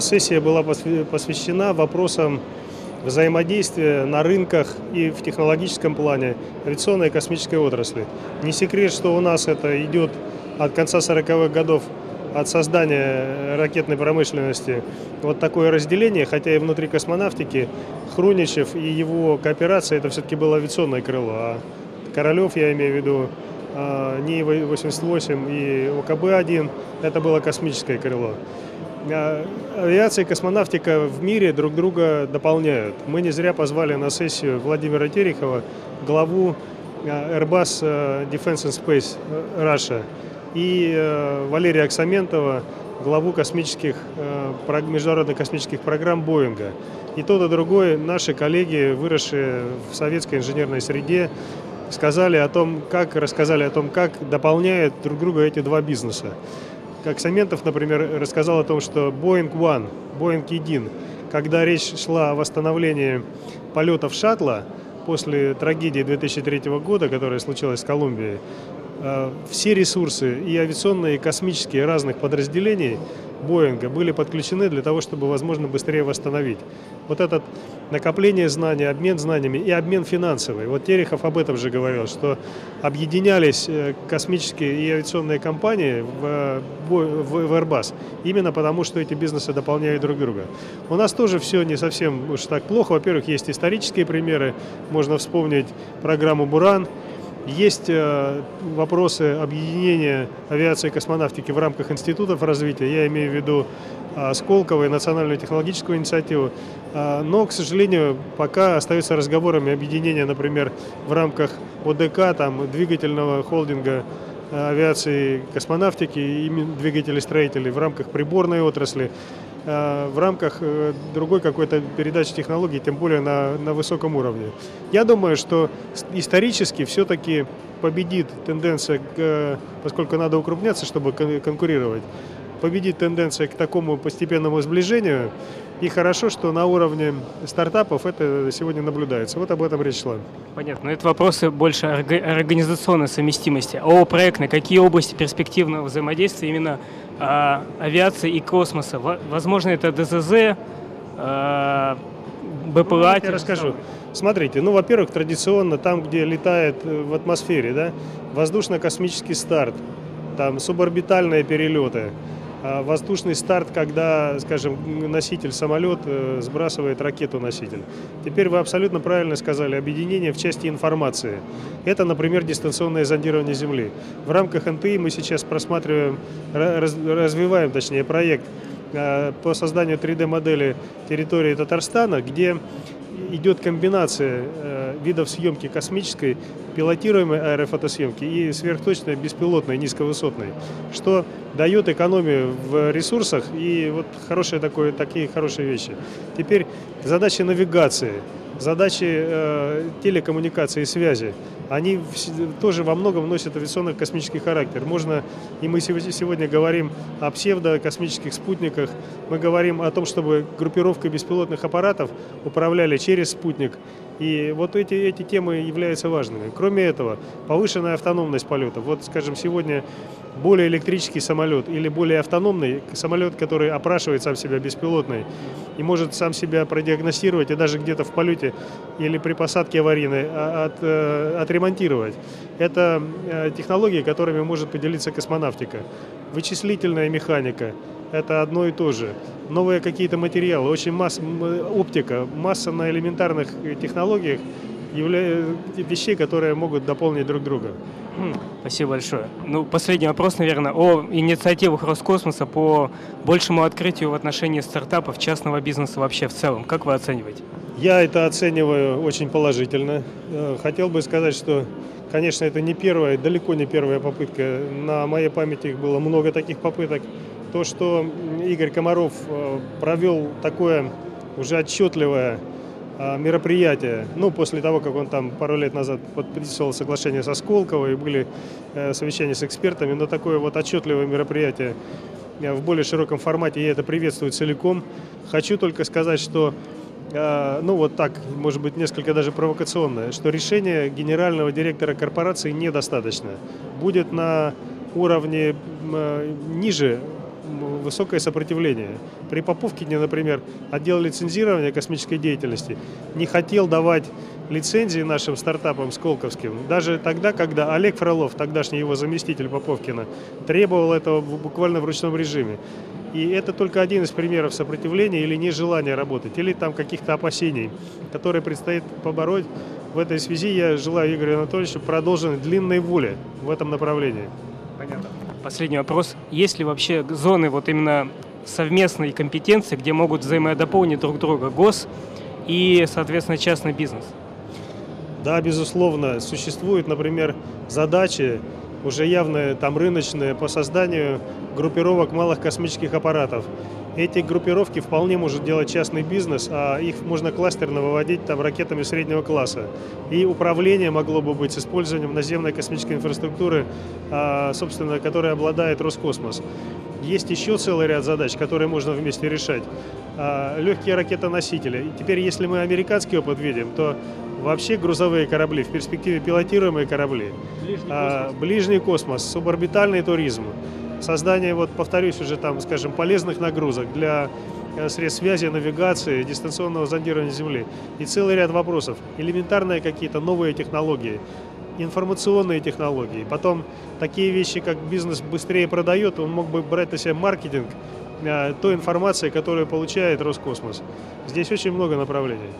Сессия была посвящена вопросам взаимодействия на рынках и в технологическом плане авиационной и космической отрасли. Не секрет, что у нас это идет от конца 40-х годов от создания ракетной промышленности вот такое разделение, хотя и внутри космонавтики Хруничев и его кооперация это все-таки было авиационное крыло, а Королев, я имею в виду, а, НИИ-88 и ОКБ-1 это было космическое крыло. А, авиация и космонавтика в мире друг друга дополняют. Мы не зря позвали на сессию Владимира Терехова, главу а, Airbus Defense and Space Russia и Валерия Аксаментова, главу космических, международных космических программ Боинга. И тот, и другой наши коллеги, выросшие в советской инженерной среде, сказали о том, как, рассказали о том, как дополняют друг друга эти два бизнеса. Как Саментов, например, рассказал о том, что Boeing One, Boeing един, когда речь шла о восстановлении полетов шаттла после трагедии 2003 года, которая случилась в Колумбии, Э, все ресурсы, и авиационные, и космические разных подразделений Боинга были подключены для того, чтобы, возможно, быстрее восстановить. Вот это накопление знаний, обмен знаниями и обмен финансовый. Вот Терехов об этом же говорил, что объединялись э, космические и авиационные компании в, в, в Airbus именно потому, что эти бизнесы дополняют друг друга. У нас тоже все не совсем уж так плохо. Во-первых, есть исторические примеры. Можно вспомнить программу «Буран», есть э, вопросы объединения авиации и космонавтики в рамках институтов развития. Я имею в виду э, Сколково и Национальную технологическую инициативу. Э, но, к сожалению, пока остаются разговорами объединения, например, в рамках ОДК, там, двигательного холдинга авиации космонавтики и двигателей строителей в рамках приборной отрасли. Э, в рамках э, другой какой-то передачи технологий, тем более на, на высоком уровне. Я думаю, что исторически все-таки победит тенденция, к, поскольку надо укрупняться, чтобы конкурировать, победит тенденция к такому постепенному сближению. И хорошо, что на уровне стартапов это сегодня наблюдается. Вот об этом речь шла. Понятно. Но это вопросы больше организационной совместимости. А о проектной, какие области перспективного взаимодействия именно а, авиации и космоса. Возможно, это ДЗЗ, а, БПЛА. Ну, я расскажу. Смотрите, ну, во-первых, традиционно там, где летает э, в атмосфере, да, воздушно-космический старт, там суборбитальные перелеты, воздушный старт, когда, скажем, носитель самолет э, сбрасывает ракету-носитель. Теперь вы абсолютно правильно сказали, объединение в части информации. Это, например, дистанционное зондирование Земли. В рамках НТИ мы сейчас просматриваем, развиваем, точнее, проект э, по созданию 3D-модели территории Татарстана, где идет комбинация э, видов съемки космической, пилотируемой аэрофотосъемки и сверхточной беспилотной низковысотной, что дает экономию в ресурсах и вот хорошие такое, такие хорошие вещи. Теперь задача навигации, задачи э, телекоммуникации и связи, они тоже во многом носят авиационно-космический характер. Можно, и мы сегодня говорим о псевдокосмических спутниках, мы говорим о том, чтобы группировка беспилотных аппаратов управляли через спутник. И вот эти, эти темы являются важными. Кроме этого, повышенная автономность полетов. Вот, скажем, сегодня более электрический самолет или более автономный самолет, который опрашивает сам себя беспилотный и может сам себя продиагностировать и даже где-то в полете или при посадке аварийной а, от, э, отремонтировать. Это э, технологии, которыми может поделиться космонавтика. Вычислительная механика – это одно и то же. Новые какие-то материалы, очень масса, оптика, масса на элементарных технологиях явля... вещей, которые могут дополнить друг друга. Спасибо большое. Ну, последний вопрос, наверное, о инициативах Роскосмоса по большему открытию в отношении стартапов, частного бизнеса вообще в целом. Как вы оцениваете? Я это оцениваю очень положительно. Э, хотел бы сказать, что, конечно, это не первая, далеко не первая попытка. На моей памяти их было много таких попыток. То, что Игорь Комаров э, провел такое уже отчетливое а, мероприятия. Ну, после того, как он там пару лет назад подписывал соглашение со Сколково и были э, совещания с экспертами, но такое вот отчетливое мероприятие э, в более широком формате, я это приветствую целиком. Хочу только сказать, что э, ну вот так, может быть, несколько даже провокационное, что решение генерального директора корпорации недостаточно. Будет на уровне ниже высокое сопротивление. При Поповкине, например, отдел лицензирования космической деятельности не хотел давать лицензии нашим стартапам сколковским, даже тогда, когда Олег Фролов, тогдашний его заместитель Поповкина, требовал этого буквально в ручном режиме. И это только один из примеров сопротивления или нежелания работать, или там каких-то опасений, которые предстоит побороть. В этой связи я желаю Игорю Анатольевичу продолженной длинной воли в этом направлении. Понятно. Последний вопрос. Есть ли вообще зоны вот именно совместной компетенции, где могут взаимодополнить друг друга гос и, соответственно, частный бизнес? Да, безусловно, существуют, например, задачи, уже явные там рыночные по созданию группировок малых космических аппаратов. Эти группировки вполне может делать частный бизнес, а их можно кластерно выводить там ракетами среднего класса. И управление могло бы быть с использованием наземной космической инфраструктуры, а, собственно, которой обладает Роскосмос. Есть еще целый ряд задач, которые можно вместе решать. А, легкие ракетоносители. Теперь, если мы американский опыт видим, то вообще грузовые корабли, в перспективе пилотируемые корабли, ближний а, космос, ближний космос суборбитальный туризм, создание, вот повторюсь уже там, скажем, полезных нагрузок для э, средств связи, навигации, дистанционного зондирования Земли и целый ряд вопросов. Элементарные какие-то новые технологии, информационные технологии. Потом такие вещи, как бизнес быстрее продает, он мог бы брать на себя маркетинг э, той информации, которую получает Роскосмос. Здесь очень много направлений.